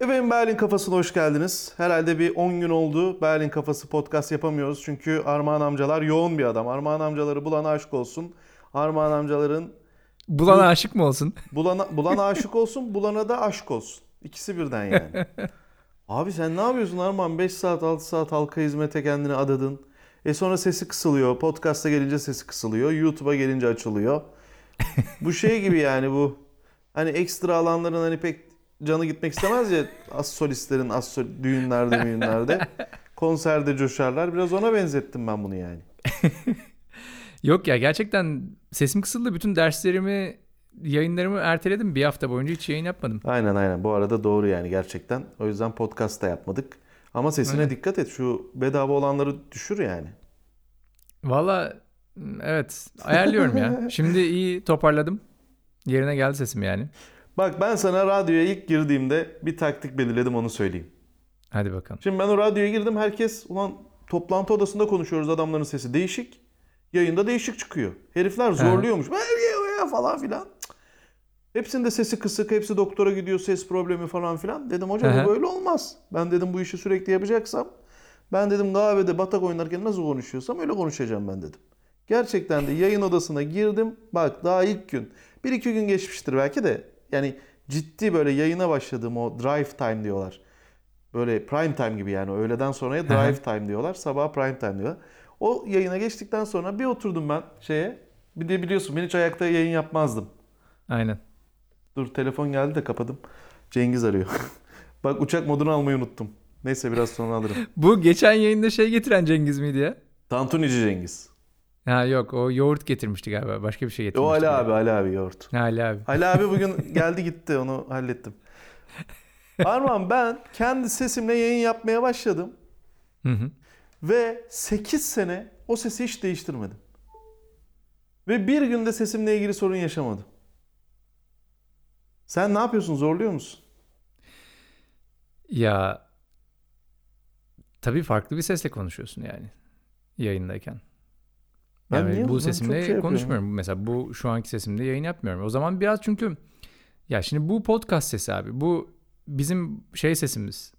Efendim Berlin Kafası'na hoş geldiniz. Herhalde bir 10 gün oldu Berlin Kafası podcast yapamıyoruz. Çünkü Armağan amcalar yoğun bir adam. Armağan amcaları bulana aşık olsun. Armağan amcaların Bulana aşık mı olsun? bulana, bulana aşık olsun, bulana da aşk olsun. İkisi birden yani. Abi sen ne yapıyorsun Armağan? 5 saat 6 saat halka hizmete kendini adadın. E sonra sesi kısılıyor. Podcast'a gelince sesi kısılıyor. YouTube'a gelince açılıyor. bu şey gibi yani bu. Hani ekstra alanların hani pek canı gitmek istemez ya az solistlerin az sol düğünlerde düğünlerde. Konserde coşarlar. Biraz ona benzettim ben bunu yani. Yok ya gerçekten sesim kısıldı. Bütün derslerimi, yayınlarımı erteledim. Bir hafta boyunca hiç yayın yapmadım. Aynen aynen. Bu arada doğru yani gerçekten. O yüzden podcast da yapmadık. Ama sesine Aynen. dikkat et. Şu bedava olanları düşür yani. Valla evet ayarlıyorum ya. Şimdi iyi toparladım. Yerine geldi sesim yani. Bak ben sana radyoya ilk girdiğimde bir taktik belirledim onu söyleyeyim. Hadi bakalım. Şimdi ben o radyoya girdim herkes ulan toplantı odasında konuşuyoruz adamların sesi değişik. Yayında değişik çıkıyor. Herifler zorluyormuş. falan filan. Hepsinde sesi kısık, hepsi doktora gidiyor, ses problemi falan filan. Dedim hocam bu böyle olmaz. Ben dedim bu işi sürekli yapacaksam ben dedim kahvede batak oynarken nasıl konuşuyorsam öyle konuşacağım ben dedim. Gerçekten de yayın odasına girdim. Bak daha ilk gün. Bir iki gün geçmiştir belki de. Yani ciddi böyle yayına başladığım o drive time diyorlar. Böyle prime time gibi yani öğleden sonraya drive time diyorlar. Sabah prime time diyorlar. O yayına geçtikten sonra bir oturdum ben şeye. Bir de biliyorsun ben hiç ayakta yayın yapmazdım. Aynen. Dur telefon geldi de kapadım. Cengiz arıyor. Bak uçak modunu almayı unuttum. Neyse biraz sonra alırım. Bu geçen yayında şey getiren Cengiz miydi ya? Tantunici Cengiz. Ha yok o yoğurt getirmişti galiba. Başka bir şey O getirmişti. Ali abi, galiba. Ali abi yoğurt. Ali abi. Ali abi bugün geldi gitti onu hallettim. Arman ben kendi sesimle yayın yapmaya başladım. Hı hı. Ve 8 sene o sesi hiç değiştirmedim. Ve bir günde sesimle ilgili sorun yaşamadım. Sen ne yapıyorsun? Zorluyor musun? Ya tabii farklı bir sesle konuşuyorsun yani yayındayken. Ben Yani niye- bu sesimle şey yapıyorum. konuşmuyorum. Mesela bu şu anki sesimle yayın yapmıyorum. O zaman biraz çünkü ya şimdi bu podcast sesi abi. Bu bizim şey sesimiz.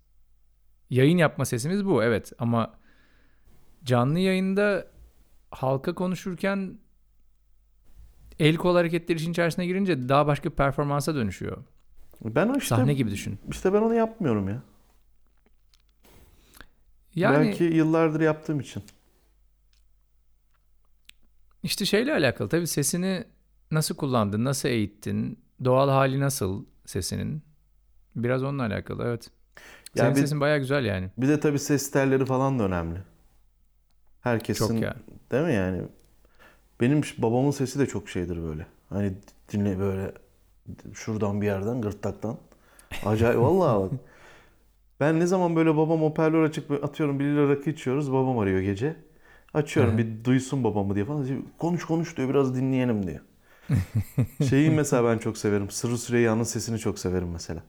Yayın yapma sesimiz bu evet ama canlı yayında halka konuşurken el kol hareketleri işin içerisine girince daha başka bir performansa dönüşüyor. Ben o işte, Sahne gibi düşün. işte ben onu yapmıyorum ya. Yani Belki yıllardır yaptığım için. İşte şeyle alakalı tabii sesini nasıl kullandın, nasıl eğittin, doğal hali nasıl sesinin? Biraz onunla alakalı evet. Ya Senin bir- sesin baya güzel yani. Bir de tabii ses telleri falan da önemli. Herkesin Çok ya. değil mi yani? Benim babamın sesi de çok şeydir böyle. Hani dinle böyle şuradan bir yerden gırtlaktan. Acayip vallahi bak. Ben ne zaman böyle babam hoparlör açık atıyorum bir lira rakı içiyoruz babam arıyor gece. Açıyorum bir duysun babamı diye falan. Diyor, Konuş konuş diyor biraz dinleyelim diyor. Şeyi mesela ben çok severim. Sırrı Süreyya'nın sesini çok severim mesela.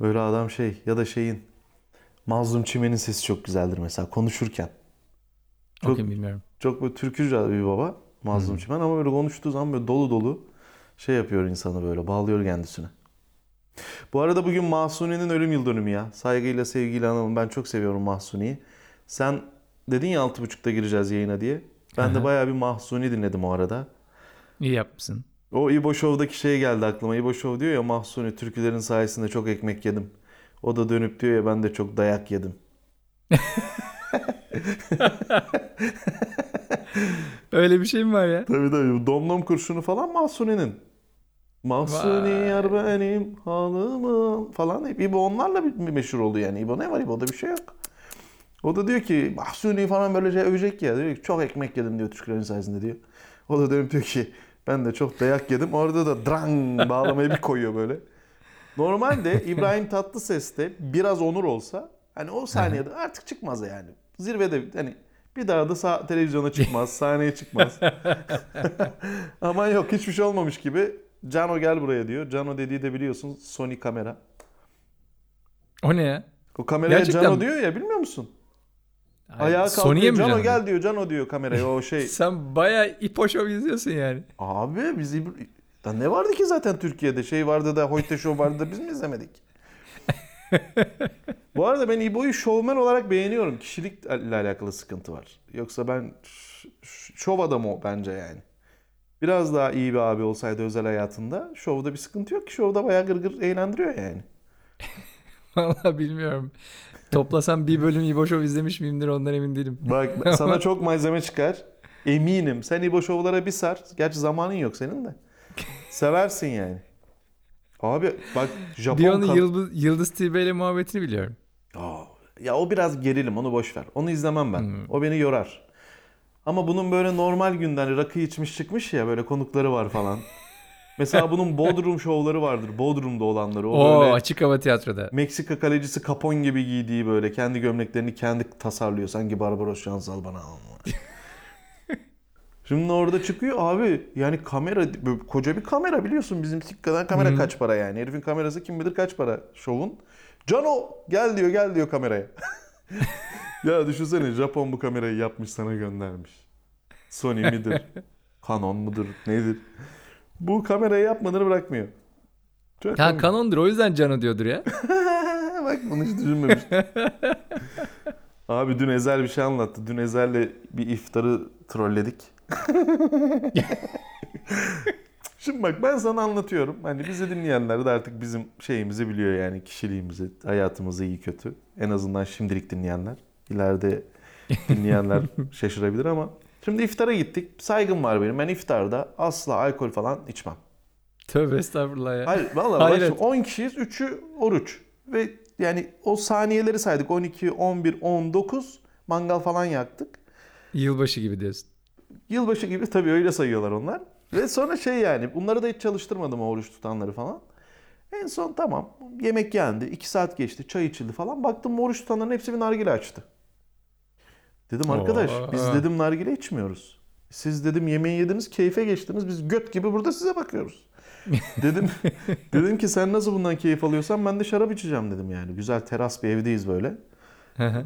Böyle adam şey ya da şeyin Mazlum Çimen'in sesi çok güzeldir mesela konuşurken. Çok- Okey bilmiyorum. Çok böyle türkücü bir baba Mazlum Hı. Çimen ama böyle konuştuğu zaman böyle dolu dolu şey yapıyor insanı böyle bağlıyor kendisine. Bu arada bugün Mahsuni'nin ölüm yıl dönümü ya. Saygıyla sevgiyle analım. Ben çok seviyorum Mahsuni'yi. Sen dedin ya 6.30'da gireceğiz yayına diye. Ben de Aha. bayağı bir Mahsuni dinledim o arada. İyi yapmışsın. O İbo Show'daki şey geldi aklıma. İbo Show diyor ya Mahsuni türkülerin sayesinde çok ekmek yedim. O da dönüp diyor ya ben de çok dayak yedim. Öyle bir şey mi var ya? Tabii tabii. Domdom kurşunu falan Mahsuni'nin. Mahsuni Vay. yar benim halımı falan İbo onlarla bir meşhur oldu yani. İbo ne var İbo'da bir şey yok. O da diyor ki Mahsuni falan böyle şey övecek ya. Diyor ki çok ekmek yedim diyor türkülerin sayesinde diyor. O da dönüp diyor ki ben de çok dayak yedim. Orada da drang bağlamayı bir koyuyor böyle. Normalde İbrahim Tatlıses'te biraz onur olsa hani o saniyede artık çıkmaz yani. Zirvede hani bir daha da sağ, televizyona çıkmaz, sahneye çıkmaz. Ama yok hiçbir şey olmamış gibi. Cano gel buraya diyor. Cano dediği de biliyorsun Sony kamera. O ne ya? O kameraya Gerçekten Cano mi? diyor ya bilmiyor musun? Ay, Ayağa Sony'ye mi Cano gel diyor. Cano diyor kameraya o şey. Sen baya ipo show izliyorsun yani. Abi biz Ya ne vardı ki zaten Türkiye'de? Şey vardı da Hoyte Show vardı da biz mi izlemedik? Bu arada ben İbo'yu şovmen olarak beğeniyorum. Kişilikle alakalı sıkıntı var. Yoksa ben şov adamı o bence yani. Biraz daha iyi bir abi olsaydı özel hayatında şovda bir sıkıntı yok ki. Şovda bayağı gırgır eğlendiriyor yani. Vallahi bilmiyorum. Toplasam bir bölüm İbo Show izlemiş miyimdir ondan emin değilim. Bak sana çok malzeme çıkar. Eminim. Sen İbo şovlara bir sar. Gerçi zamanın yok senin de. Seversin yani. Abi bak Japon Bir onun kan- Yıldız, Yıldız Tilbe ile muhabbetini biliyorum. Aa, ya o biraz gerilim onu boş ver. Onu izlemem ben. Hmm. O beni yorar. Ama bunun böyle normal günden hani rakı içmiş çıkmış ya böyle konukları var falan. Mesela bunun Bodrum şovları vardır. Bodrum'da olanları. O Oo böyle açık hava tiyatroda. Meksika kalecisi Capon gibi giydiği böyle kendi gömleklerini kendi tasarlıyor. Sanki Barbaros Şansal bana. Şimdi orada çıkıyor abi yani kamera koca bir kamera biliyorsun bizim kadar kamera Hı. kaç para yani. Herifin kamerası kim bilir kaç para şovun. Cano gel diyor gel diyor kameraya. ya düşünsene Japon bu kamerayı yapmış sana göndermiş. Sony midir? Canon mudur? Nedir? Bu kamerayı yapmadığını bırakmıyor. Çok Ha komik. o yüzden Cano diyordur ya. Bak bunu hiç düşünmemiştim. Abi dün Ezel bir şey anlattı. Dün Ezel'le bir iftarı trolledik. Şimdi bak ben sana anlatıyorum. Hani bizi dinleyenler de artık bizim şeyimizi biliyor yani kişiliğimizi, hayatımızı iyi kötü. En azından şimdilik dinleyenler. İleride dinleyenler şaşırabilir ama. Şimdi iftara gittik. Saygım var benim. Ben iftarda asla alkol falan içmem. Tövbe estağfurullah ya. Hayır vallahi bak Hayret. şimdi 10 kişiyiz 3'ü oruç. Ve yani o saniyeleri saydık 12, 11, 19 mangal falan yaktık. Yılbaşı gibi diyorsun. Yılbaşı gibi tabii öyle sayıyorlar onlar. Ve sonra şey yani bunları da hiç çalıştırmadım o oruç tutanları falan. En son tamam yemek yendi 2 saat geçti çay içildi falan. Baktım oruç tutanların hepsi bir nargile açtı. Dedim arkadaş Oo. biz dedim nargile içmiyoruz. Siz dedim yemeği yediniz keyfe geçtiniz biz göt gibi burada size bakıyoruz. dedim dedim ki sen nasıl bundan keyif alıyorsan ben de şarap içeceğim dedim yani. Güzel teras bir evdeyiz böyle.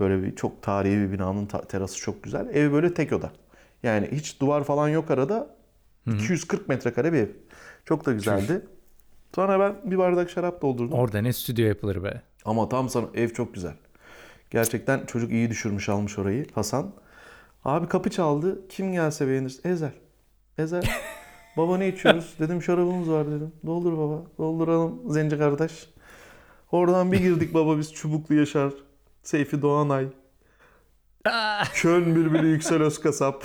Böyle bir çok tarihi bir binanın ta- terası çok güzel. Ev böyle tek oda. Yani hiç duvar falan yok arada. 240 metrekare bir ev. Çok da güzeldi. Sonra ben bir bardak şarap doldurdum. Orada ne stüdyo yapılır be. Ama tam sana ev çok güzel. Gerçekten çocuk iyi düşürmüş almış orayı Hasan. Abi kapı çaldı. Kim gelse beğenir. Ezel. Ezel. baba ne içiyoruz? Dedim şarabımız var dedim. Doldur baba. Dolduralım zenci kardeş. Oradan bir girdik baba biz Çubuklu Yaşar. Seyfi Doğanay. Köln Bülbülü Yüksel Özkasap.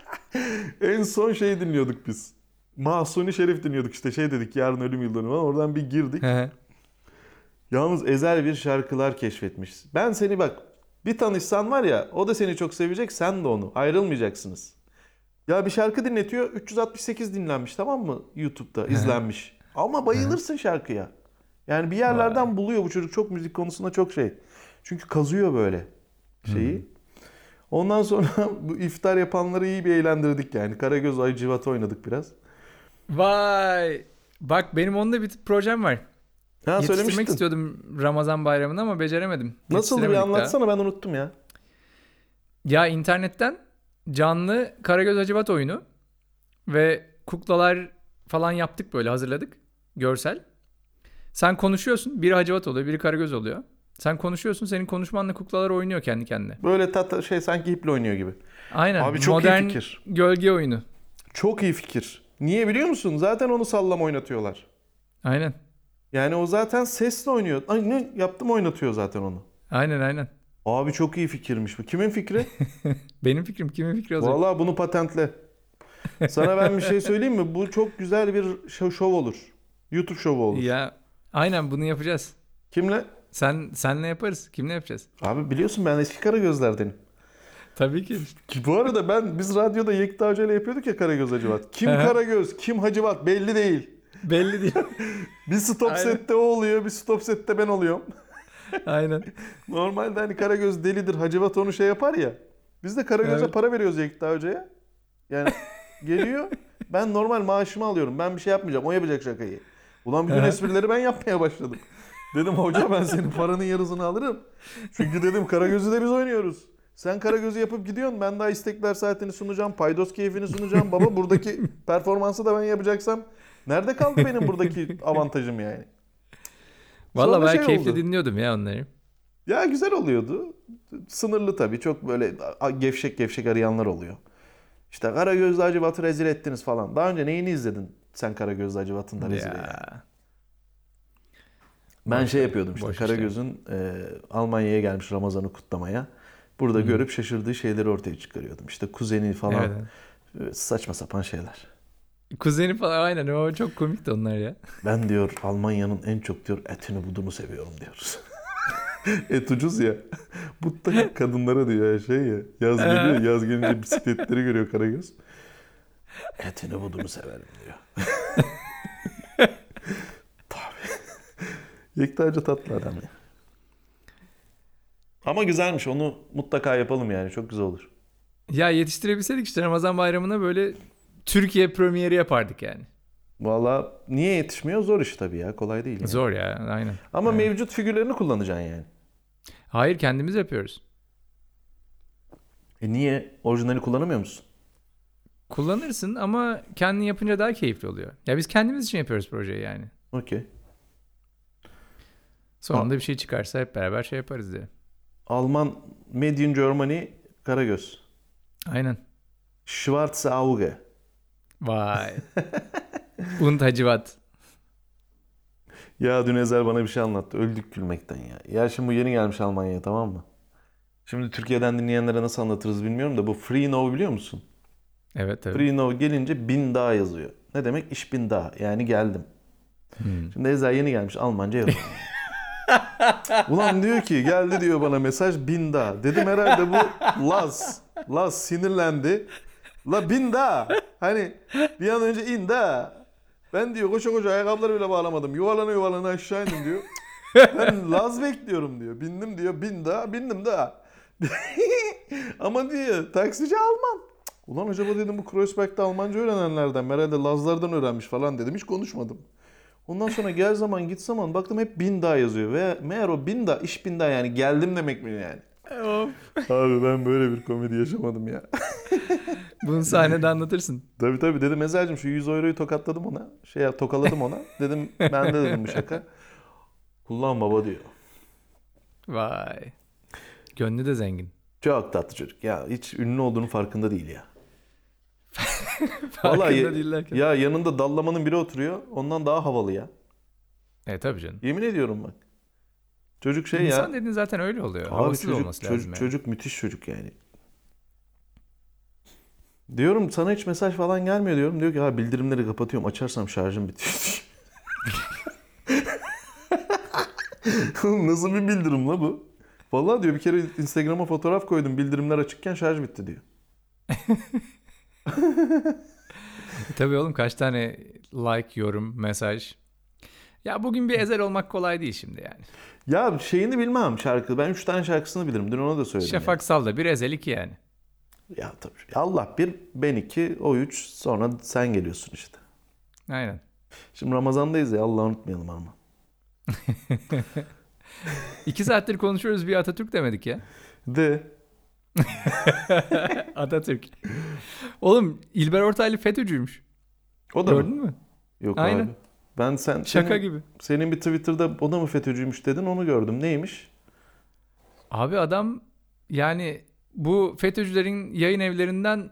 en son şey dinliyorduk biz. Mahsuni Şerif dinliyorduk işte şey dedik yarın ölüm yıldönümü. Oradan bir girdik. Yalnız ezel bir şarkılar keşfetmiş. Ben seni bak bir tanışsan var ya o da seni çok sevecek sen de onu. Ayrılmayacaksınız. Ya bir şarkı dinletiyor 368 dinlenmiş tamam mı YouTube'da izlenmiş. Ama bayılırsın şarkıya. Yani bir yerlerden buluyor bu çocuk çok müzik konusunda çok şey. Çünkü kazıyor böyle şeyi. Ondan sonra bu iftar yapanları iyi bir eğlendirdik yani. Karagöz Ay Civat oynadık biraz. Vay. Bak benim onda bir projem var. Ha Yetiştirmek istiyordum Ramazan bayramında ama beceremedim. Nasıl bir daha. anlatsana ben unuttum ya. Ya internetten canlı Karagöz Hacivat oyunu ve kuklalar falan yaptık böyle hazırladık. Görsel. Sen konuşuyorsun. Biri Hacivat oluyor, biri Karagöz oluyor. Sen konuşuyorsun, senin konuşmanla kuklalar oynuyor kendi kendine. Böyle tat şey sanki hiple oynuyor gibi. Aynen. Abi çok iyi Modern fikir. gölge oyunu. Çok iyi fikir. Niye biliyor musun? Zaten onu sallama oynatıyorlar. Aynen. Yani o zaten sesle oynuyor. Ay ne yaptım oynatıyor zaten onu. Aynen aynen. Abi çok iyi fikirmiş bu. Kimin fikri? Benim fikrim kimin fikri olacak? Vallahi bunu patentle. Sana ben bir şey söyleyeyim mi? Bu çok güzel bir şov, olur. YouTube şovu olur. Ya aynen bunu yapacağız. Kimle? Sen senle yaparız. Kimle yapacağız? Abi biliyorsun ben eski Karagözlerdenim. Tabii ki. Ki bu arada ben biz radyoda Yekta Hoca ile yapıyorduk ya Karagöz Hacivat. Kim. Karagöz, kim Hacivat belli değil. Belli değil. Bir stop Aynen. sette o oluyor, bir stop sette ben oluyorum. aynen. Normalde hani Karagöz delidir, Hacivat onu şey yapar ya. Biz de Karagöz'e Evet. para veriyoruz Yekta Hoca'ya. Yani geliyor, ben normal maaşımı alıyorum. Ben bir şey yapmayacağım, o yapacak şakayı. Ulan bütün esprileri ben yapmaya başladım. Dedim hoca ben senin paranın yarısını alırım. Çünkü dedim Karagöz'ü de biz oynuyoruz. Sen Karagöz'ü yapıp gidiyorsun. Ben daha istekler saatini sunacağım. Paydos keyfini sunacağım. Baba buradaki performansı da ben yapacaksam nerede kaldı benim buradaki avantajım yani? Valla bayağı şey keyifli oldu. dinliyordum ya onları. Ya güzel oluyordu. Sınırlı tabii. Çok böyle gevşek gevşek arayanlar oluyor. İşte Karagözlü Hacivat'ı rezil ettiniz falan. Daha önce neyini izledin sen Karagözlü Hacivat'ın da rezil ya. Ben Boş şey yapıyordum işte Karagöz'ün e, Almanya'ya gelmiş Ramazan'ı kutlamaya. Burada Hı. görüp şaşırdığı şeyleri ortaya çıkarıyordum. İşte kuzeni falan. Evet. E, Saçma sapan şeyler. Kuzeni falan aynen o çok komikti onlar ya. Ben diyor Almanya'nın en çok diyor etini budunu seviyorum diyoruz. Et ucuz ya. Bu da kadınlara diyor ya şey ya. Yaz geliyor yaz gelince bisikletleri görüyor Karagöz. Etini budunu severim diyor. Tabii. Yektacı tatlı adam ya. Ama güzelmiş onu mutlaka yapalım yani çok güzel olur. Ya yetiştirebilseydik işte Ramazan bayramına böyle Türkiye premieri yapardık yani. Valla niye yetişmiyor zor iş tabii ya kolay değil. yani. Zor ya aynen. Ama Evet. mevcut figürlerini kullanacaksın yani. Hayır kendimiz yapıyoruz. E niye? Orijinali kullanamıyor musun? Kullanırsın ama kendin yapınca daha keyifli oluyor. Ya biz kendimiz için yapıyoruz projeyi yani. Okey. Sonunda bir şey çıkarsa hep beraber şey yaparız diye. Alman Made in Germany Karagöz. Aynen. Schwarze Auge. Vay. Und Hacivat. Ya dün Ezel bana bir şey anlattı. Öldük gülmekten ya. Ya şimdi bu yeni gelmiş Almanya'ya tamam mı? Şimdi Türkiye'den dinleyenlere nasıl anlatırız bilmiyorum da bu Free Now biliyor musun? Evet tabii. Free Now gelince bin daha yazıyor. Ne demek? İş bin daha. Yani geldim. Hmm. Şimdi Ezel yeni gelmiş Almanca yok. Ulan diyor ki geldi diyor bana mesaj bin daha. Dedim herhalde bu Laz. Laz sinirlendi. La bin daha. Hani bir an önce in daha. Ben diyor koşa koşa ayakkabıları bile bağlamadım. Yuvarlana yuvarlana aşağı indim diyor. Ben Laz bekliyorum diyor. Bindim diyor bin daha bindim daha. Ama diyor taksici Alman. Ulan acaba dedim bu Kreuzberg'de Almanca öğrenenlerden herhalde Lazlardan öğrenmiş falan dedim. Hiç konuşmadım. Ondan sonra gel zaman git zaman baktım hep bin daha yazıyor. Ve meğer o bin daha iş bin daha yani geldim demek mi yani? Abi ben böyle bir komedi yaşamadım ya. Bunu sahnede anlatırsın. tabii tabii dedim Ezel'cim şu 100 euroyu tokatladım ona. Şey tokaladım ona. Dedim ben de dedim bu şaka. Kullan baba diyor. Vay. Gönlü de zengin. Çok tatlı çocuk. Ya hiç ünlü olduğunun farkında değil ya. Farkında Vallahi değiller ki. Ya yanında dallamanın biri oturuyor. Ondan daha havalı ya. E tabii canım. Yemin ediyorum bak. Çocuk şey İnsan ya. dediğin zaten öyle oluyor. Abi Havasız çocuk, olması çocuk, lazım yani. çocuk müthiş çocuk yani. Diyorum sana hiç mesaj falan gelmiyor diyorum. Diyor ki ha bildirimleri kapatıyorum. Açarsam şarjım bitiyor. Nasıl bir bildirim la bu? Vallahi diyor bir kere Instagram'a fotoğraf koydum. Bildirimler açıkken şarj bitti diyor. Tabii oğlum kaç tane like, yorum, mesaj. Ya bugün bir ezel olmak kolay değil şimdi yani. Ya şeyini bilmem şarkı. Ben 3 tane şarkısını bilirim. Dün ona da söyledim. Şafak Salda bir ezel iki yani. Ya. tabii. Allah bir, ben iki, o üç. Sonra sen geliyorsun işte. Aynen. Şimdi Ramazan'dayız ya. Allah unutmayalım ama. İki saattir konuşuyoruz bir Atatürk demedik ya. De Atatürk. Oğlum İlber Ortaylı FETÖ'cüymüş. o da mı? Gördün mü? Yok Aynen. abi. Ben sen Şaka senin, gibi. senin bir Twitter'da o da mı FETÖ'cüymüş dedin onu gördüm. Neymiş? Abi adam yani bu FETÖ'cülerin yayın evlerinden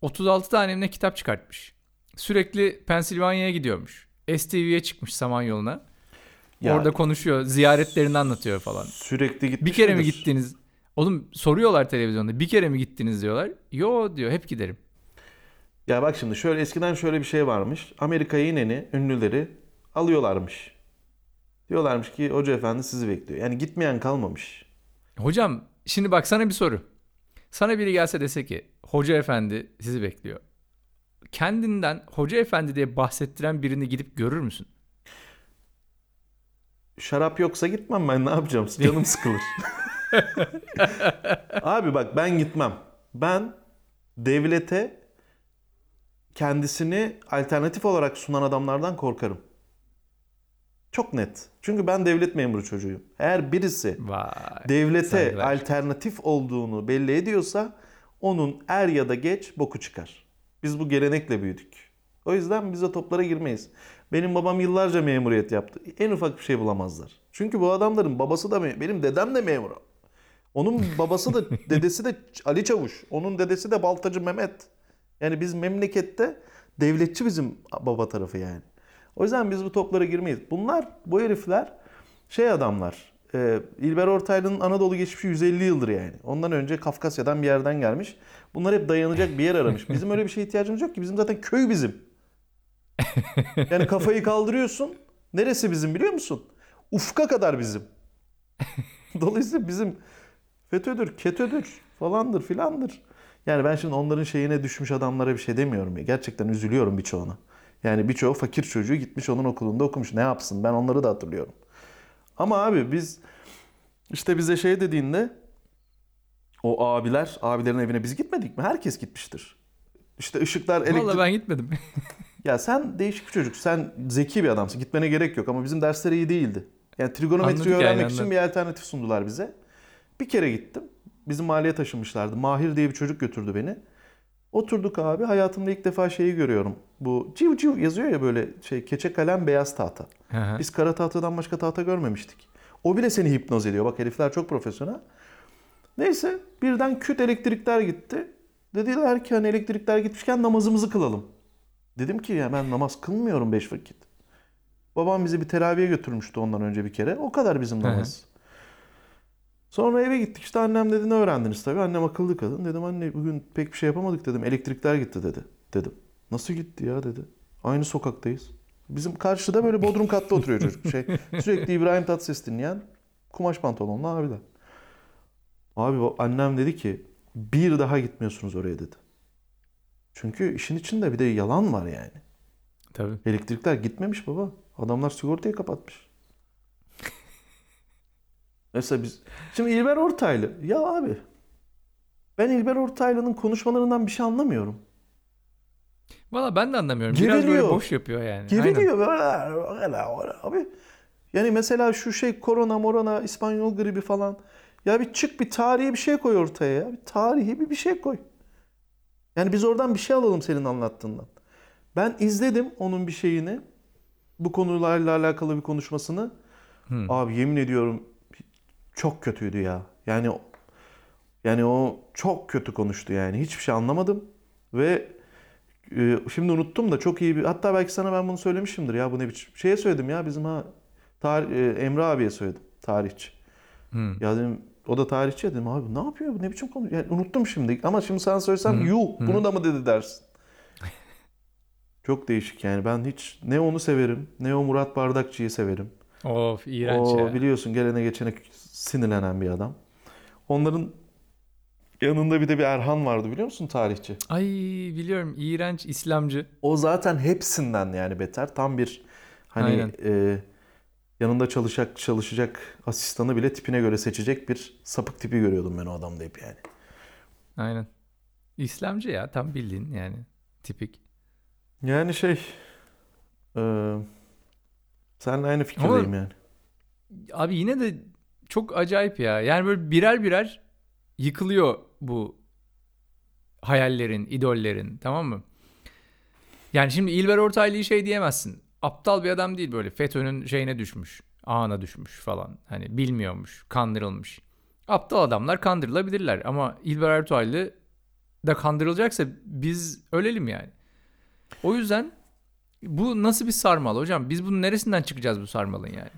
36 tane ne kitap çıkartmış. Sürekli Pensilvanya'ya gidiyormuş. STV'ye çıkmış Samanyolu'na. Ya, Orada konuşuyor, ziyaretlerini anlatıyor falan. sürekli gitmiş Bir kere mi midir? gittiniz? Oğlum soruyorlar televizyonda. Bir kere mi gittiniz diyorlar. Yo diyor hep giderim. Ya bak şimdi şöyle eskiden şöyle bir şey varmış. Amerika'ya ineni ünlüleri alıyorlarmış. Diyorlarmış ki hoca efendi sizi bekliyor. Yani gitmeyen kalmamış. Hocam şimdi bak sana bir soru. Sana biri gelse dese ki hoca efendi sizi bekliyor. Kendinden hoca efendi diye bahsettiren birini gidip görür müsün? Şarap yoksa gitmem ben ne yapacağım? Canım sıkılır. Abi bak ben gitmem. Ben devlete kendisini alternatif olarak sunan adamlardan korkarım. Çok net. Çünkü ben devlet memuru çocuğuyum. Eğer birisi Vay. devlete saygılar. alternatif olduğunu belli ediyorsa onun er ya da geç boku çıkar. Biz bu gelenekle büyüdük. O yüzden biz o toplara girmeyiz. Benim babam yıllarca memuriyet yaptı. En ufak bir şey bulamazlar. Çünkü bu adamların babası da me- benim dedem de memur. Onun babası da dedesi de Ali Çavuş. Onun dedesi de Baltacı Mehmet. Yani biz memlekette devletçi bizim baba tarafı yani. O yüzden biz bu toplara girmeyiz. Bunlar bu herifler şey adamlar. E, İlber Ortaylı'nın Anadolu geçmişi 150 yıldır yani. Ondan önce Kafkasya'dan bir yerden gelmiş. Bunlar hep dayanacak bir yer aramış. Bizim öyle bir şeye ihtiyacımız yok ki. Bizim zaten köy bizim. Yani kafayı kaldırıyorsun. Neresi bizim biliyor musun? Ufka kadar bizim. Dolayısıyla bizim FETÖ'dür, KETÖ'dür falandır filandır. Yani ben şimdi onların şeyine düşmüş adamlara bir şey demiyorum ya. Gerçekten üzülüyorum birçoğuna. Yani birçoğu fakir çocuğu gitmiş onun okulunda okumuş. Ne yapsın? Ben onları da hatırlıyorum. Ama abi biz işte bize şey dediğinde o abiler, abilerin evine biz gitmedik mi? Herkes gitmiştir. İşte ışıklar, elektrik... Vallahi ben gitmedim. Ya sen değişik bir çocuk. Sen zeki bir adamsın. Gitmene gerek yok ama bizim dersler iyi değildi. Yani trigonometriyi Anladık yani, öğrenmek için anladım. bir alternatif sundular bize. Bir kere gittim. Bizim mahalleye taşınmışlardı. Mahir diye bir çocuk götürdü beni. Oturduk abi. Hayatımda ilk defa şeyi görüyorum. Bu civ civ yazıyor ya böyle şey keçe kalem beyaz tahta. Hı hı. Biz kara tahtadan başka tahta görmemiştik. O bile seni hipnoz ediyor. Bak herifler çok profesyonel. Neyse birden küt elektrikler gitti. Dediler ki hani elektrikler gitmişken namazımızı kılalım. Dedim ki ya ben namaz kılmıyorum beş vakit. Babam bizi bir teraviye götürmüştü ondan önce bir kere. O kadar bizim Hı hı. namaz. Sonra eve gittik işte annem dedi ne öğrendiniz tabii. Annem akıllı kadın. Dedim anne bugün pek bir şey yapamadık dedim. Elektrikler gitti dedi. Dedim. Nasıl gitti ya dedi. Aynı sokaktayız. Bizim karşıda böyle bodrum katta oturuyor çocuk. Şey, sürekli İbrahim Tatlıses dinleyen kumaş pantolonlu abiler. Abi annem dedi ki bir daha gitmiyorsunuz oraya dedi. Çünkü işin içinde bir de yalan var yani. Tabii. Elektrikler gitmemiş baba. Adamlar sigortayı kapatmış. Mesela biz... Şimdi İlber Ortaylı. Ya abi. Ben İlber Ortaylı'nın konuşmalarından bir şey anlamıyorum. Valla ben de anlamıyorum. Biraz böyle Geriliyor. boş yapıyor yani. Geriliyor böyle, abi. Yani mesela şu şey korona morona İspanyol gribi falan. Ya bir çık bir tarihi bir şey koy ortaya ya. Bir tarihi bir bir şey koy. Yani biz oradan bir şey alalım senin anlattığından. Ben izledim onun bir şeyini. Bu konularla alakalı bir konuşmasını. Hı. Abi yemin ediyorum çok kötüydü ya. Yani yani o çok kötü konuştu yani. Hiçbir şey anlamadım ve e, şimdi unuttum da çok iyi bir hatta belki sana ben bunu söylemişimdir ya bu ne biçim. Şeye söyledim ya bizim ha tar- e, Emre abiye söyledim. Tarihçi. Hı. Ya dedim o da tarihçi dedim abi ne yapıyor bu ne biçim konu yani unuttum şimdi ama şimdi sana söylesem hı. yuh bunu da mı dedi dersin. Çok değişik yani ben hiç ne onu severim ne o Murat Bardakçı'yı severim. Of iğrenç O ya. biliyorsun gelene geçene sinirlenen bir adam. Onların yanında bir de bir Erhan vardı biliyor musun tarihçi? Ay biliyorum iğrenç İslamcı. O zaten hepsinden yani beter. Tam bir hani Aynen. e, yanında çalışacak çalışacak asistanı bile tipine göre seçecek bir sapık tipi görüyordum ben o adamda hep yani. Aynen. İslamcı ya tam bildiğin yani. Tipik. Yani şey e, seninle aynı fikirdeyim yani. Abi yine de çok acayip ya. Yani böyle birer birer yıkılıyor bu hayallerin, idollerin tamam mı? Yani şimdi İlber Ortaylı'yı şey diyemezsin. Aptal bir adam değil böyle. FETÖ'nün şeyine düşmüş. Ağına düşmüş falan. Hani bilmiyormuş, kandırılmış. Aptal adamlar kandırılabilirler ama İlber Ortaylı da kandırılacaksa biz ölelim yani. O yüzden bu nasıl bir sarmal hocam? Biz bunun neresinden çıkacağız bu sarmalın yani?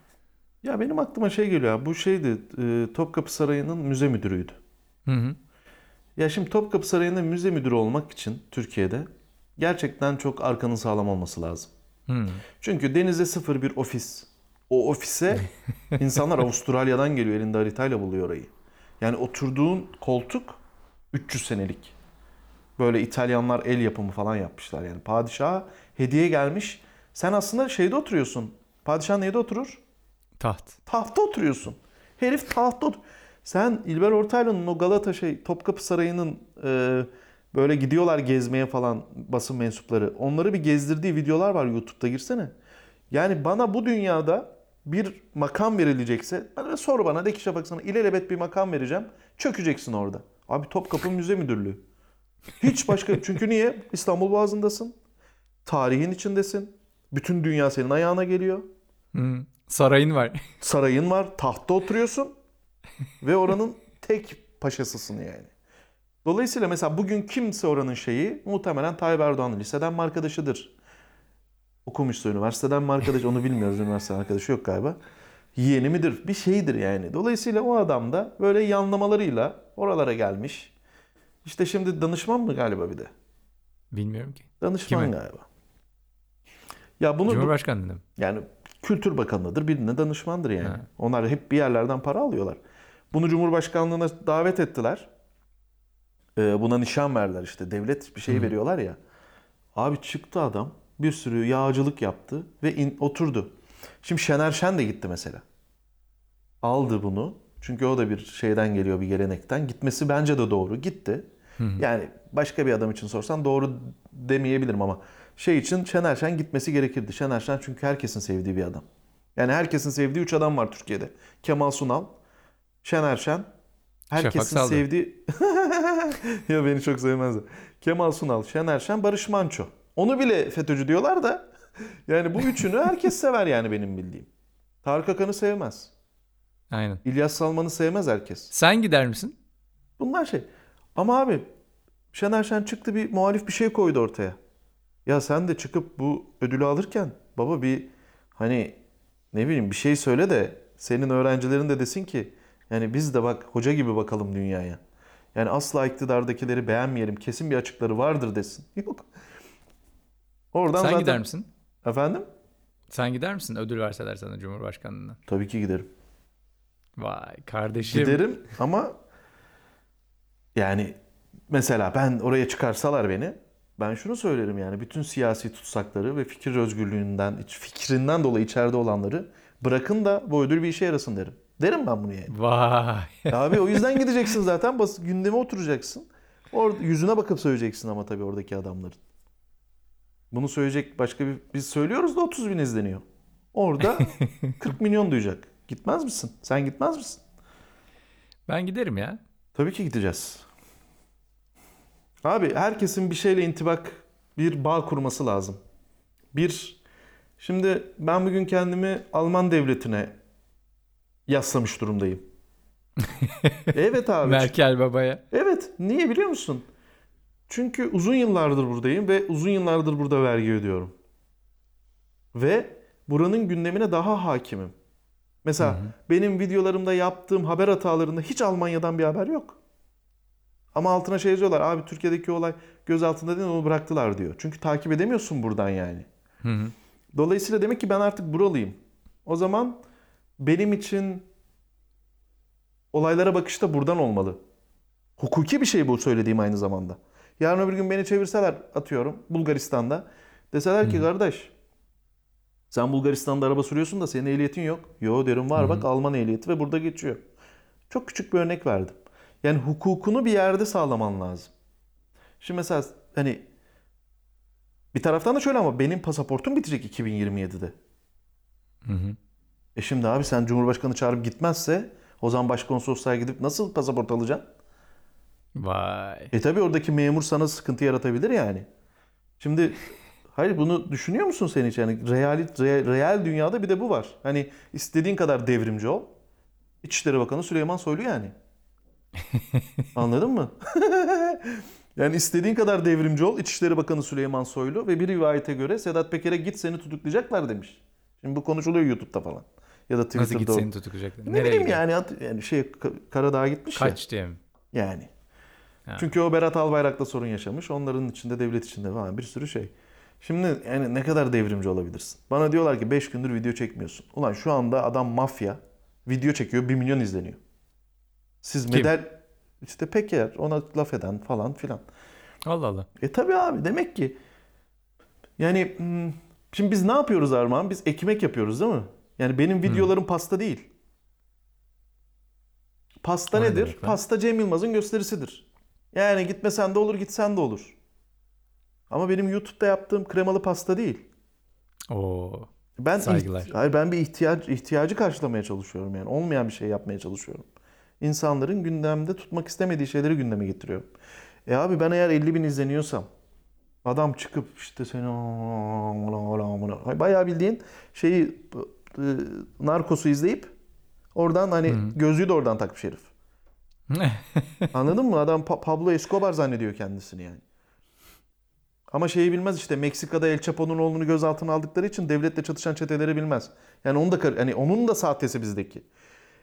Ya benim aklıma şey geliyor. Bu şeydi e, Topkapı Sarayı'nın müze müdürüydü. Hı hı. Ya şimdi Topkapı Sarayı'nda müze müdürü olmak için Türkiye'de gerçekten çok arkanın sağlam olması lazım. Hı. Çünkü denize sıfır bir ofis. O ofise insanlar Avustralya'dan geliyor elinde haritayla buluyor orayı. Yani oturduğun koltuk 300 senelik. Böyle İtalyanlar el yapımı falan yapmışlar yani. Padişaha hediye gelmiş. Sen aslında şeyde oturuyorsun. Padişah neyde oturur? Taht. Tahta oturuyorsun. Herif tahta otur. Sen İlber Ortaylı'nın o Galata şey Topkapı Sarayı'nın e, böyle gidiyorlar gezmeye falan basın mensupları. Onları bir gezdirdiği videolar var YouTube'da girsene. Yani bana bu dünyada bir makam verilecekse bana sor bana de ki Şafak sana ilelebet bir makam vereceğim. Çökeceksin orada. Abi Topkapı Müze Müdürlüğü. Hiç başka çünkü niye? İstanbul Boğazı'ndasın. Tarihin içindesin. Bütün dünya senin ayağına geliyor. Hı. Sarayın var. Sarayın var, tahtta oturuyorsun ve oranın tek paşasısın yani. Dolayısıyla mesela bugün kimse oranın şeyi muhtemelen Tayyip Erdoğan'ın liseden mi arkadaşıdır? Okumuşsa üniversiteden mi arkadaş onu bilmiyoruz. Üniversiteden arkadaşı yok galiba. Yeğeni midir? Bir şeydir yani. Dolayısıyla o adam da böyle yanlamalarıyla oralara gelmiş. İşte şimdi danışman mı galiba bir de? Bilmiyorum ki. Danışman Kime? galiba. Ya bunu Cumhurbaşkanlığında mı? yani Kültür Bakanlığı'dır, birine danışmandır yani. Ha. Onlar hep bir yerlerden para alıyorlar. Bunu Cumhurbaşkanlığına davet ettiler. Ee, buna nişan verdiler işte. Devlet bir şey Hı. veriyorlar ya. Abi çıktı adam. Bir sürü yağcılık yaptı ve in- oturdu. Şimdi Şener Şen de gitti mesela. Aldı bunu. Çünkü o da bir şeyden geliyor, bir gelenekten. Gitmesi bence de doğru. Gitti. Hı. Yani başka bir adam için sorsan doğru demeyebilirim ama şey için Şener Şen gitmesi gerekirdi. Şener Şen çünkü herkesin sevdiği bir adam. Yani herkesin sevdiği üç adam var Türkiye'de. Kemal Sunal, Şener Şen, herkesin Saldı. sevdiği... ya beni çok sevmezler. Kemal Sunal, Şener Şen, Barış Manço. Onu bile FETÖ'cü diyorlar da yani bu üçünü herkes sever yani benim bildiğim. Tarık Akan'ı sevmez. Aynen. İlyas Salman'ı sevmez herkes. Sen gider misin? Bunlar şey. Ama abi Şener Şen çıktı bir muhalif bir şey koydu ortaya. Ya sen de çıkıp bu ödülü alırken baba bir hani ne bileyim bir şey söyle de senin öğrencilerin de desin ki yani biz de bak hoca gibi bakalım dünyaya. Yani asla iktidardakileri beğenmeyelim. Kesin bir açıkları vardır desin. Yok. Oradan Sen zaten... gider misin? Efendim? Sen gider misin ödül verseler sana Cumhurbaşkanlığına? Tabii ki giderim. Vay kardeşim. Giderim ama yani mesela ben oraya çıkarsalar beni ben şunu söylerim yani bütün siyasi tutsakları ve fikir özgürlüğünden, fikrinden dolayı içeride olanları bırakın da bu ödül bir işe yarasın derim. Derim ben bunu yani. Vay. Abi o yüzden gideceksin zaten bas gündeme oturacaksın. Orada yüzüne bakıp söyleyeceksin ama tabii oradaki adamların. Bunu söyleyecek başka bir biz söylüyoruz da 30 bin izleniyor. Orada 40 milyon duyacak. Gitmez misin? Sen gitmez misin? Ben giderim ya. Tabii ki gideceğiz. Abi herkesin bir şeyle intibak, bir bağ kurması lazım. Bir, şimdi ben bugün kendimi Alman devletine yaslamış durumdayım. evet abi. Merkel babaya. Evet. Niye biliyor musun? Çünkü uzun yıllardır buradayım ve uzun yıllardır burada vergi ödüyorum. Ve buranın gündemine daha hakimim. Mesela Hı hı. benim videolarımda yaptığım haber hatalarında hiç Almanya'dan bir haber yok. Ama altına şey yazıyorlar. Abi Türkiye'deki olay göz altında değil onu bıraktılar diyor. Çünkü takip edemiyorsun buradan yani. Hı hı. Dolayısıyla demek ki ben artık buralıyım. O zaman benim için olaylara bakış da buradan olmalı. Hukuki bir şey bu söylediğim aynı zamanda. Yarın öbür gün beni çevirseler atıyorum Bulgaristan'da. Deseler ki Hı. kardeş sen Bulgaristan'da araba sürüyorsun da senin ehliyetin yok. Yo derim var Hı bak Alman ehliyeti ve burada geçiyor. Çok küçük bir örnek verdim. Yani hukukunu bir yerde sağlaman lazım. Şimdi mesela hani bir taraftan da şöyle ama benim pasaportum bitecek 2027'de. Hı hı. E şimdi abi sen Cumhurbaşkanı çağırıp gitmezse o zaman başkonsolosluğa gidip nasıl pasaport alacaksın? Vay. E tabi oradaki memur sana sıkıntı yaratabilir yani. Şimdi hayır bunu düşünüyor musun sen hiç? Yani real, re- real dünyada bir de bu var. Hani istediğin kadar devrimci ol. İçişleri Bakanı Süleyman Soylu yani. Anladın mı? yani istediğin kadar devrimci ol. İçişleri Bakanı Süleyman Soylu ve bir rivayete göre Sedat Peker'e git seni tutuklayacaklar demiş. Şimdi bu konuşuluyor YouTube'da falan. Ya da Nasıl Twitter'da. git o- seni tutuklayacaklar? Ne Nereye bileyim gidiyor? yani, at- yani şey Ka- Karadağ'a gitmiş ya. Kaç diye mi? Yani. Ha. Çünkü o Berat Albayrak'ta sorun yaşamış. Onların içinde devlet içinde falan bir sürü şey. Şimdi yani ne kadar devrimci olabilirsin? Bana diyorlar ki 5 gündür video çekmiyorsun. Ulan şu anda adam mafya video çekiyor 1 milyon izleniyor. Siz Kim? medal işte Peker ona laf eden falan filan. Allah Allah. E tabi abi demek ki yani hmm, şimdi biz ne yapıyoruz Armağan? Biz ekmek yapıyoruz değil mi? Yani benim videolarım pasta değil. Pasta ne nedir? lan? Pasta Cem Yılmaz'ın gösterisidir. Yani gitmesen de olur, gitsen de olur. Ama benim YouTube'da yaptığım kremalı pasta değil. Oo. Ben Saygılar. hayır ben bir ihtiyaç ihtiyacı karşılamaya çalışıyorum yani. Olmayan bir şey yapmaya çalışıyorum. İnsanların gündemde tutmak istemediği şeyleri gündeme getiriyorum. E abi ben eğer 50 bin izleniyorsam adam çıkıp işte seni bayağı bildiğin şeyi e, Narcos'u izleyip oradan hani Hı. gözlüğü de oradan takmış herif. Anladın mı? Adam Pa- Pablo Escobar zannediyor kendisini yani. Ama şeyi bilmez işte Meksika'da El Chapo'nun oğlunu gözaltına aldıkları için devletle çatışan çeteleri bilmez. Yani onu da hani onun da sahtesi bizdeki.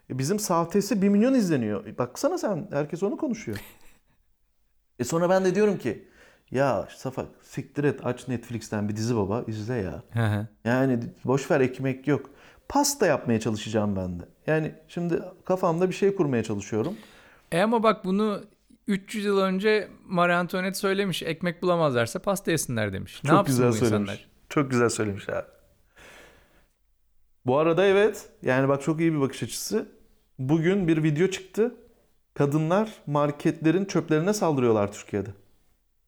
E bizim sahtesi 1 milyon izleniyor. E Baksana sen herkes onu konuşuyor. E sonra ben de diyorum ki ya Safak siktir et aç Netflix'ten bir dizi baba izle ya. Yani boş ver ekmek yok. Pasta yapmaya çalışacağım ben de. Yani şimdi kafamda bir şey kurmaya çalışıyorum. e ama bak bunu 300 yıl önce Marie Antoinette söylemiş. Ekmek bulamazlarsa pasta yesinler demiş. Ne Çok yapsın güzel bu söylemiş. insanlar? Çok güzel söylemiş abi. Bu arada evet yani bak çok iyi bir bakış açısı. Bugün bir video çıktı. Kadınlar marketlerin çöplerine saldırıyorlar Türkiye'de.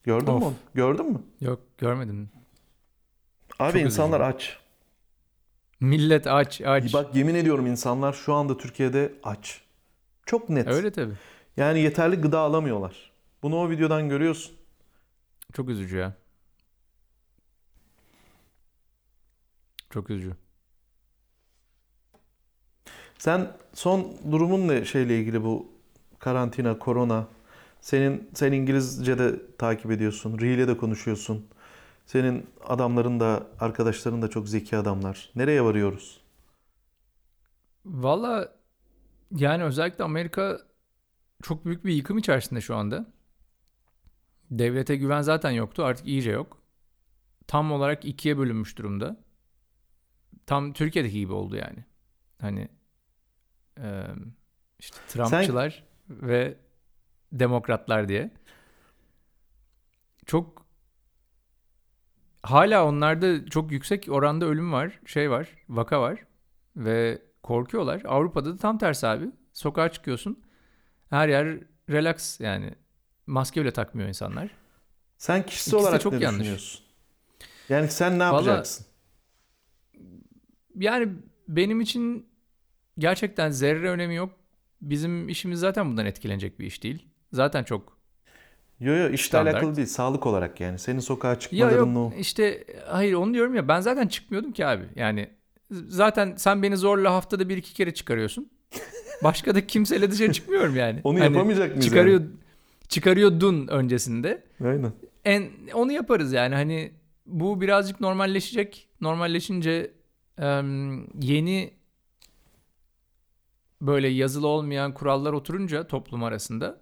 Gördün Of. mü onu? Gördün mü? Yok görmedim. Abi Çok insanlar üzücü. aç. Millet aç aç. Bak yemin ediyorum insanlar şu anda Türkiye'de aç. Çok net. Öyle tabii. Yani yeterli gıda alamıyorlar. Bunu o videodan görüyorsun. Çok üzücü ya. Çok üzücü. Sen son durumun ne şeyle ilgili bu karantina, korona? Senin sen İngilizce de takip ediyorsun. Reel'e de konuşuyorsun. Senin adamların da arkadaşların da çok zeki adamlar. Nereye varıyoruz? Valla yani özellikle Amerika çok büyük bir yıkım içerisinde şu anda. Devlete güven zaten yoktu. Artık iyice yok. Tam olarak ikiye bölünmüş durumda. Tam Türkiye'deki gibi oldu yani. Hani işte Trumpçılar ve demokratlar diye. Çok hala onlarda çok yüksek oranda ölüm var, şey var, vaka var ve korkuyorlar. Avrupa'da da tam tersi abi. Sokağa çıkıyorsun. Her yer relax yani. Maske bile takmıyor insanlar. Sen kişisel İkisi olarak çok ne yanlış. düşünüyorsun? Yani sen ne Vallahi- yapacaksın? Yani benim için gerçekten zerre önemi yok. Bizim işimiz zaten bundan etkilenecek bir iş değil. Zaten çok Yo yo işle Standart. alakalı değil. Sağlık olarak yani. Senin sokağa çıkmaların o. işte hayır onu diyorum ya ben zaten çıkmıyordum ki abi. Yani zaten sen beni zorla haftada bir iki kere çıkarıyorsun. Başka da kimseyle dışarı çıkmıyorum yani. Onu Hani yapamayacak mıyız? çıkarıyor çıkarıyordun öncesinde. yani? Aynen. En onu yaparız yani hani bu birazcık normalleşecek. Normalleşince yeni böyle yazılı olmayan kurallar oturunca toplum arasında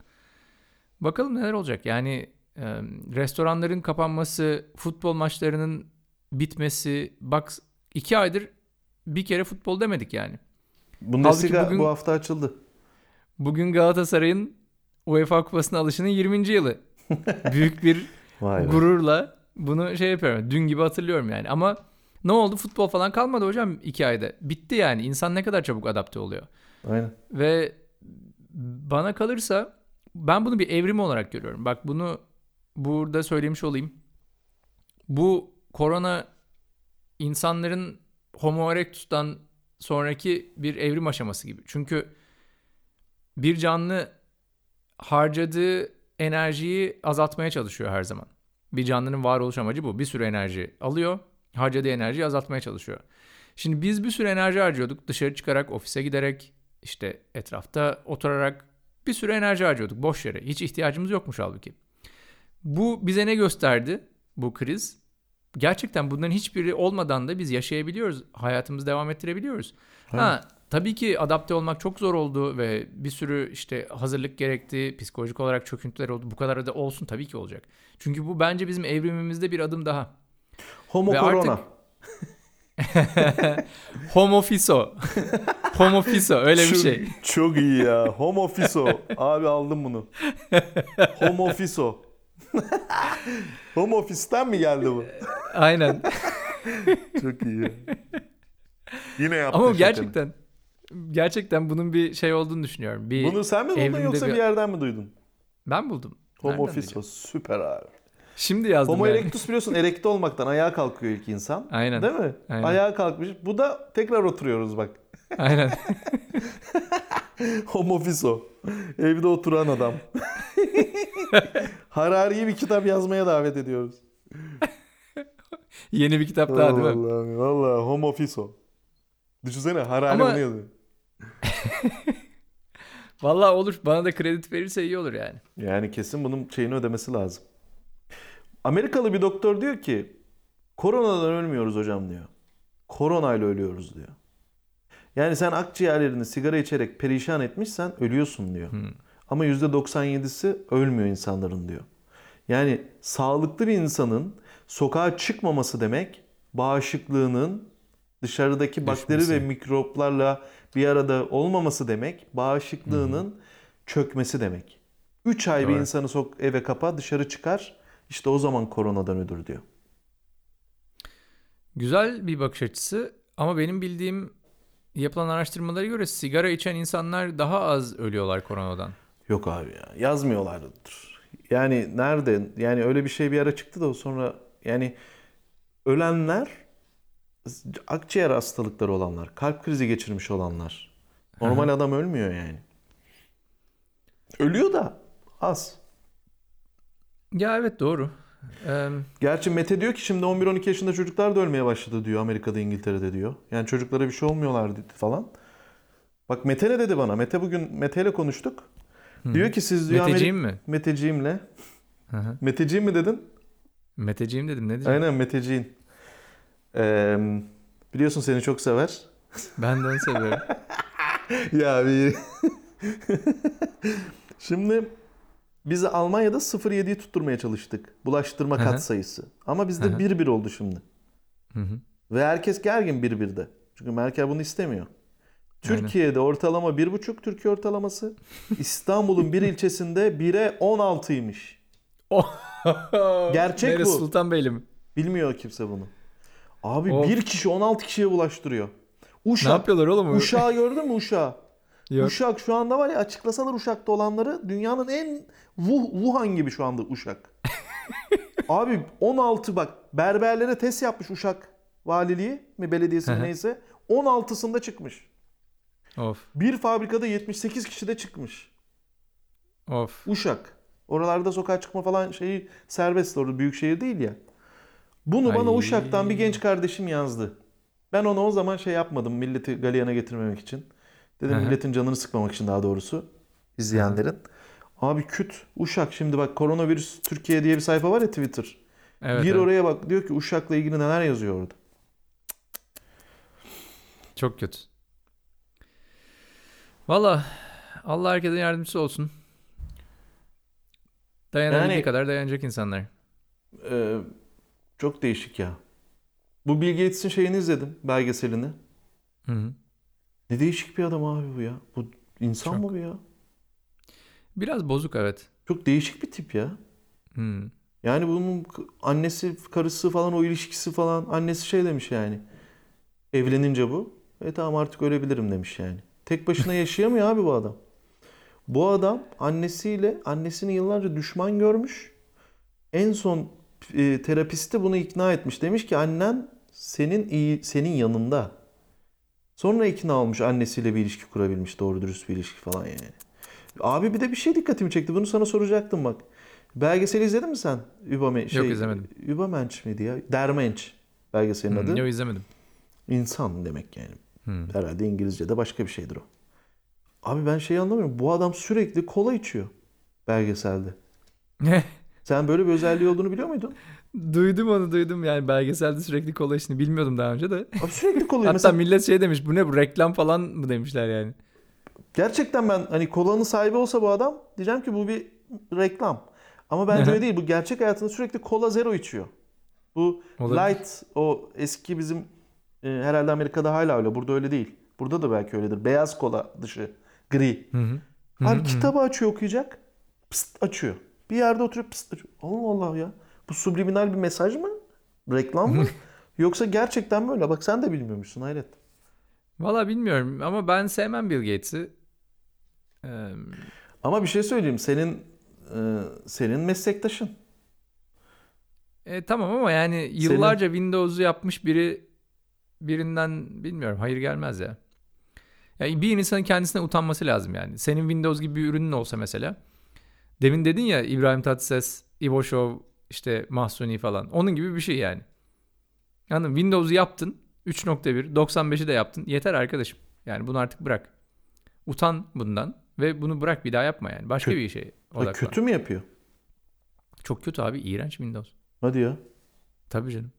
bakalım neler olacak. Yani em, restoranların kapanması, futbol maçlarının bitmesi. Bak iki aydır bir kere futbol demedik yani. Bundesliga bugün- bu hafta açıldı. Bugün Galatasaray'ın UEFA Kupası'na alışının 20. yılı. Büyük bir gururla bunu şey yapıyorum. Dün gibi hatırlıyorum yani. Ama ne oldu? Futbol falan kalmadı hocam iki ayda. Bitti yani. İnsan ne kadar çabuk adapte oluyor. Aynen. Ve bana kalırsa ben bunu bir evrim olarak görüyorum. Bak bunu burada söylemiş olayım. Bu korona insanların Homo erectus'tan sonraki bir evrim aşaması gibi. Çünkü bir canlı harcadığı enerjiyi azaltmaya çalışıyor her zaman. Bir canlının varoluş amacı bu. Bir sürü enerji alıyor, harcadığı enerjiyi azaltmaya çalışıyor. Şimdi biz bir sürü enerji harcıyorduk. Dışarı çıkarak, ofise giderek, işte etrafta oturarak bir sürü enerji harcıyorduk boş yere. Hiç ihtiyacımız yokmuş halbuki. Bu bize ne gösterdi bu kriz? Gerçekten bunların hiçbiri olmadan da biz yaşayabiliyoruz. Hayatımızı devam ettirebiliyoruz. Ha, tabii ki adapte olmak çok zor oldu ve bir sürü işte hazırlık gerekti. Psikolojik olarak çöküntüler oldu. Bu kadar da olsun tabii ki olacak. Çünkü bu bence bizim evrimimizde bir adım daha. Homo Ve corona. artık- Homo fiso. Homo fiso öyle bir şey. Çok iyi ya. Homo fiso. Abi aldım bunu. Homo fiso. Home office'ten mi geldi bu? Aynen. Çok iyi. ya. Yine yaptın Ama gerçekten gerçekten bunun bir şey olduğunu düşünüyorum. Bir Bunu sen mi buldun yoksa bir bir- yerden mi duydun? ben buldum. Homo Nereden diyeceğim? süper abi. Şimdi yazdım Homo yani. erectus biliyorsun erekte olmaktan ayağa kalkıyor ilk insan. Aynen. Değil mi? Aynen. Ayağa kalkmış. Bu da tekrar oturuyoruz bak. Aynen. Homo fiso. Evde oturan adam. Harari'yi bir kitap yazmaya davet ediyoruz. Yeni bir kitap daha değil mi? Vallahi, vallahi homo fiso. Düşünsene harhane Ama- bunu yazıyor. Vallahi olur. Bana da kredi verirse iyi olur yani. Yani kesin bunun şeyini ödemesi lazım. Amerikalı bir doktor diyor ki koronadan ölmüyoruz hocam diyor. Koronayla ölüyoruz diyor. Yani sen akciğerlerini sigara içerek perişan etmişsen ölüyorsun diyor. Hmm. Ama %97'si ölmüyor insanların diyor. Yani sağlıklı bir insanın sokağa çıkmaması demek bağışıklığının dışarıdaki bakteri Düşmesi. ve mikroplarla bir arada olmaması demek, bağışıklığının çökmesi demek. 3 ay bir Doğru. insanı sok eve kapa, dışarı çıkar. İşte o zaman koronadan ölür diyor. Güzel bir bakış açısı ama benim bildiğim yapılan araştırmalara göre sigara içen insanlar daha az ölüyorlar koronadan. Yok abi ya. Yazmıyorlardır. Yani nerede? Yani öyle bir şey bir ara çıktı da sonra yani ölenler akciğer hastalıkları olanlar, kalp krizi geçirmiş olanlar. Normal adam ölmüyor yani. Ölüyor da az. Ya evet doğru. Ee, Gerçi Mete diyor ki şimdi 11-12 yaşında çocuklar da ölmeye başladı diyor Amerika'da İngiltere'de diyor. Yani çocuklara bir şey olmuyorlar dedi falan. Bak Mete ne dedi bana? Mete bugün Mete ile konuştuk. Diyor ki siz diyor Meteciğim Amerika... mi? Meteciğimle. Hı hı. Meteciğim mi dedin? Meteciğim dedim ne diyeceğim? Aynen Meteciğin. Ee, biliyorsun seni çok sever. Ben de onu seviyorum. ya bir... Şimdi biz Almanya'da 0.7'yi tutturmaya çalıştık. Bulaştırma kat sayısı. Ama bizde Hı hı. 1-1 oldu şimdi. Hı hı. Ve herkes gergin 1-1'de. Çünkü Merkel bunu istemiyor. Türkiye'de ortalama 1,5 Türkiye ortalaması. İstanbul'un bir ilçesinde 1'e 16'ymış. Gerçek Neresi bu. Sultanbeyli mi? Bilmiyor kimse bunu. Abi Of. bir kişi 16 kişiye bulaştırıyor. Ne Uşak. yapıyorlar oğlum? Uşağı gördün mü Uşağı? Yok. Uşak şu anda var ya açıklasalar Uşak'ta olanları dünyanın en Wu- Wuhan gibi şu anda Uşak. Abi 16 bak berberlere test yapmış Uşak valiliği mi belediyesi mi neyse 16'sında çıkmış. Of. Bir fabrikada 78 kişi de çıkmış. Of. Uşak. Oralarda sokağa çıkma falan şeyi serbest orada büyük şehir değil ya. Bunu bana Ay. Uşak'tan bir genç kardeşim yazdı. Ben ona o zaman şey yapmadım milleti galeyana getirmemek için. Dedim Hı hı. milletin canını sıkmamak için daha doğrusu izleyenlerin. Abi küt Uşak şimdi bak koronavirüs Türkiye diye bir sayfa var ya Twitter. Evet, Gir evet. oraya bak diyor ki Uşak'la ilgili neler yazıyor orada. Çok kötü. Valla Allah herkesin yardımcısı olsun. Dayanabildiği Yani- kadar dayanacak insanlar. Ee, çok değişik ya. Bu Bill Gates'in şeyini izledim belgeselini. Hı hı. Ne değişik bir adam abi bu ya. Bu insan Çok. mı bu ya? Biraz bozuk evet. Çok değişik bir tip ya. Hı. Yani bunun annesi, karısı falan o ilişkisi falan annesi şey demiş yani. Evlenince bu. E tamam artık ölebilirim demiş yani. Tek başına yaşayamıyor abi bu adam. Bu adam annesiyle annesini yıllarca düşman görmüş. En son e, terapisti bunu ikna etmiş. Demiş ki annen senin iyi senin yanında. Sonra ikna olmuş annesiyle bir ilişki kurabilmiş. Doğru dürüst bir ilişki falan yani. Abi bir de bir şey dikkatimi çekti. Bunu sana soracaktım bak. Belgeseli izledin mi sen? Überme şey, Yok, izlemedim. Übermensch miydi ya? Dermensch belgeselin adı. Hı. Yok izlemedim. İnsan demek yani. Hı. Herhalde İngilizce'de başka bir şeydir o. Abi ben şeyi anlamıyorum. Bu adam sürekli kola içiyor belgeselde. Sen böyle bir özelliği olduğunu biliyor muydun? duydum onu duydum yani belgeselde sürekli kola işini bilmiyordum daha önce de. Abi sürekli kola Hatta Mesela millet şey demiş bu ne bu reklam falan mı demişler yani. gerçekten ben hani kolanın sahibi olsa bu adam diyeceğim ki bu bir reklam. Ama bence öyle değil. Bu gerçek hayatında sürekli kola zero içiyor. Bu Olabilir. light o eski bizim e, herhalde Amerika'da hala öyle. Burada öyle değil. Burada da belki öyledir. Beyaz kola dışı gri. Hı hı. Hı Abi hı. kitabı açıyor okuyacak. Pıst açıyor. Bir yerde oturup pıst açıyor. Allah Allah ya. Bu subliminal bir mesaj mı? Reklam mı? Yoksa gerçekten böyle. Bak sen de bilmiyormuşsun hayret. Valla bilmiyorum ama ben sevmem Bill Gates'i. Ee, Ama bir şey söyleyeyim. Senin e, senin meslektaşın. e, tamam ama yani yıllarca Windows'u yapmış biri birinden bilmiyorum hayır gelmez ya. Yani bir insanın kendisine utanması lazım yani. Senin Windows gibi bir ürünün olsa mesela. Demin dedin ya İbrahim Tatlıses, Ivo Show, işte Mahsuni falan. Onun gibi bir şey yani. Mı? Windows'u yaptın. 3.1, 95'i de yaptın. Yeter arkadaşım. Yani bunu artık bırak. Utan bundan ve bunu bırak bir daha yapma yani. Başka Kö- bir şey odaklan. kötü mü yapıyor? Çok kötü abi. iğrenç Windows. Hadi ya. Tabii canım.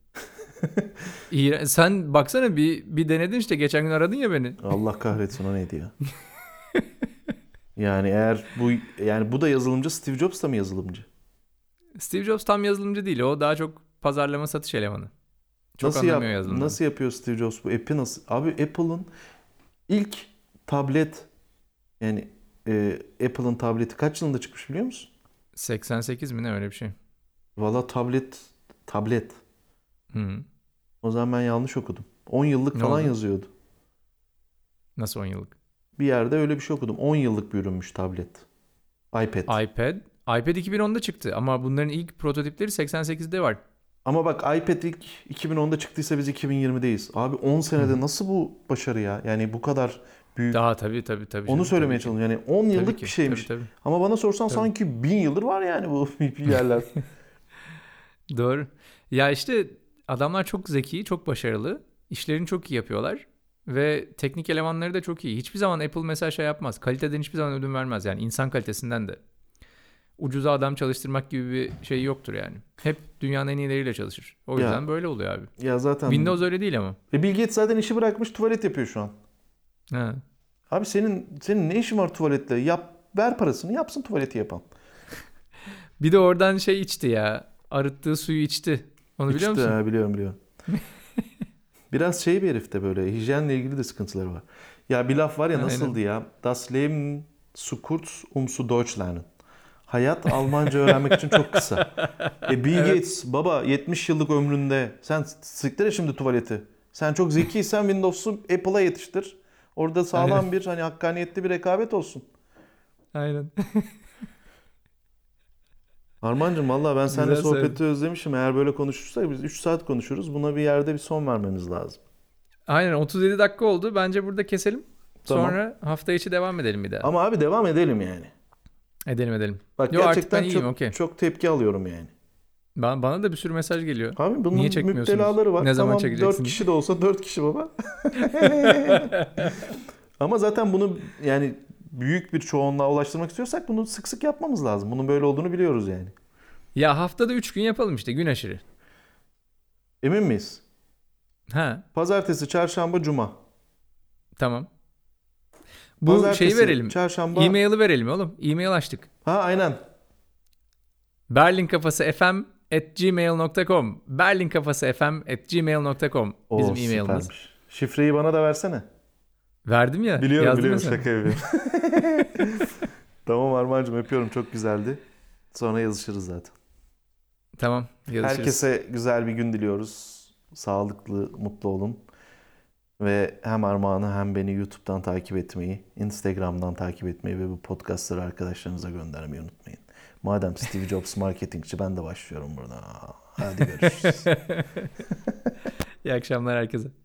İğren- Sen baksana bir bir denedin işte geçen gün aradın ya beni. Allah kahretsin o neydi ya? yani eğer bu yani bu da yazılımcı Steve Jobs da mı yazılımcı? Steve Jobs tam yazılımcı değil. O daha çok pazarlama satış elemanı. Çok nasıl anlamıyor yap, yazılımdan. nasıl yapıyor Steve Jobs bu? App'i nasıl? Abi Apple'ın ilk tablet yani e, Apple'ın tableti kaç yılında çıkmış biliyor musun? 88 mi ne öyle bir şey. Valla tablet tablet. Hı. O zaman ben yanlış okudum. 10 yıllık Ne falan oldu? yazıyordu. Nasıl 10 yıllık? Bir yerde öyle bir şey okudum. 10 yıllık bir ürünmüş tablet. iPad. iPad. iPad 2010'da çıktı ama bunların ilk prototipleri 88'de var. Ama bak iPad ilk 2010'da çıktıysa biz 2020'deyiz. Abi 10 senede nasıl bu başarı ya? Yani bu kadar büyük. Daha tabii tabii tabii. Onu canım, söylemeye tabii çalışıyorum. Yani 10 Tabii yıllık ki, bir şeymiş. Tabii, tabii. Ama bana sorsan Tabii. sanki 1000 yıldır var yani bu yerler. Doğru. Ya işte adamlar çok zeki, çok başarılı. İşlerini çok iyi yapıyorlar. Ve teknik elemanları da çok iyi. Hiçbir zaman Apple mesela şey yapmaz. Kaliteden hiçbir zaman ödün vermez. Yani insan kalitesinden de. Ucuza adam çalıştırmak gibi bir şey yoktur yani. Hep dünyanın en iyileriyle çalışır. O Ya. yüzden böyle oluyor abi. ya zaten. Windows öyle değil ama. E Bill Gates zaten işi bırakmış tuvalet yapıyor şu an. Ha. Abi senin senin ne işin var tuvaletle? Yap ver parasını yapsın tuvaleti yapan. Bir de oradan şey içti ya. Arıttığı suyu içti. Onu biliyor İşte, musun? ha, biliyorum biliyorum. Biraz şey bir herifte böyle hijyenle ilgili de sıkıntıları var. Ya bir laf var ya Aynen. nasıldı ya? Das Leben zu kurz um zu Deutsch lernen. Hayat Almanca öğrenmek için çok kısa. E Bill Gates baba 70 yıllık ömründe sen siktir şimdi tuvaleti. Sen çok zekiysen Windows'u Apple'a yetiştir. Orada sağlam Aynen. bir hani hakkaniyetli bir rekabet olsun. Aynen. Armancığım valla ben seninle Güzel sohbeti söyledin. özlemişim. Eğer böyle konuşursak biz 3 saat konuşuruz. Buna bir yerde bir son vermemiz lazım. Aynen 37 dakika oldu. Bence burada keselim. Tamam. Sonra hafta içi devam edelim bir daha. Ama abi devam edelim yani. Edelim edelim. Bak Yo, gerçekten ben iyiyim, çok, okey. çok tepki alıyorum yani. Ben, bana da bir sürü mesaj geliyor. Abi bunun Niye çekmiyorsunuz? müptelaları var. Ne zaman tamam, çekeceksiniz? 4 kişi de olsa 4 kişi baba. Ama zaten bunu yani büyük bir çoğunluğa ulaştırmak istiyorsak bunu sık sık yapmamız lazım. Bunun böyle olduğunu biliyoruz yani. Ya haftada 3 gün yapalım işte gün aşırı. Emin miyiz? Ha Pazartesi, çarşamba, cuma. tamam. Bu Pazartesi, şeyi verelim. Çarşamba. E-mail'i verelim oğlum. E-mail açtık. Ha aynen. Berlinkafası fm at gmail.com Berlinkafası fm at gmail.com Bizim e-mailimiz. Şifreyi bana da versene. Verdim ya. Biliyorum yazdın biliyorum şaka yapıyorum. tamam Armancığım öpüyorum çok güzeldi. Sonra yazışırız zaten. Tamam. Yazışırız. Herkese güzel bir gün diliyoruz. Sağlıklı, mutlu olun. Ve hem Armağan'ı hem beni YouTube'dan takip etmeyi, Instagram'dan takip etmeyi ve bu podcastları arkadaşlarınıza göndermeyi unutmayın. Madem Steve Jobs marketingçi ben de başlıyorum burada. Hadi görüşürüz. İyi akşamlar herkese.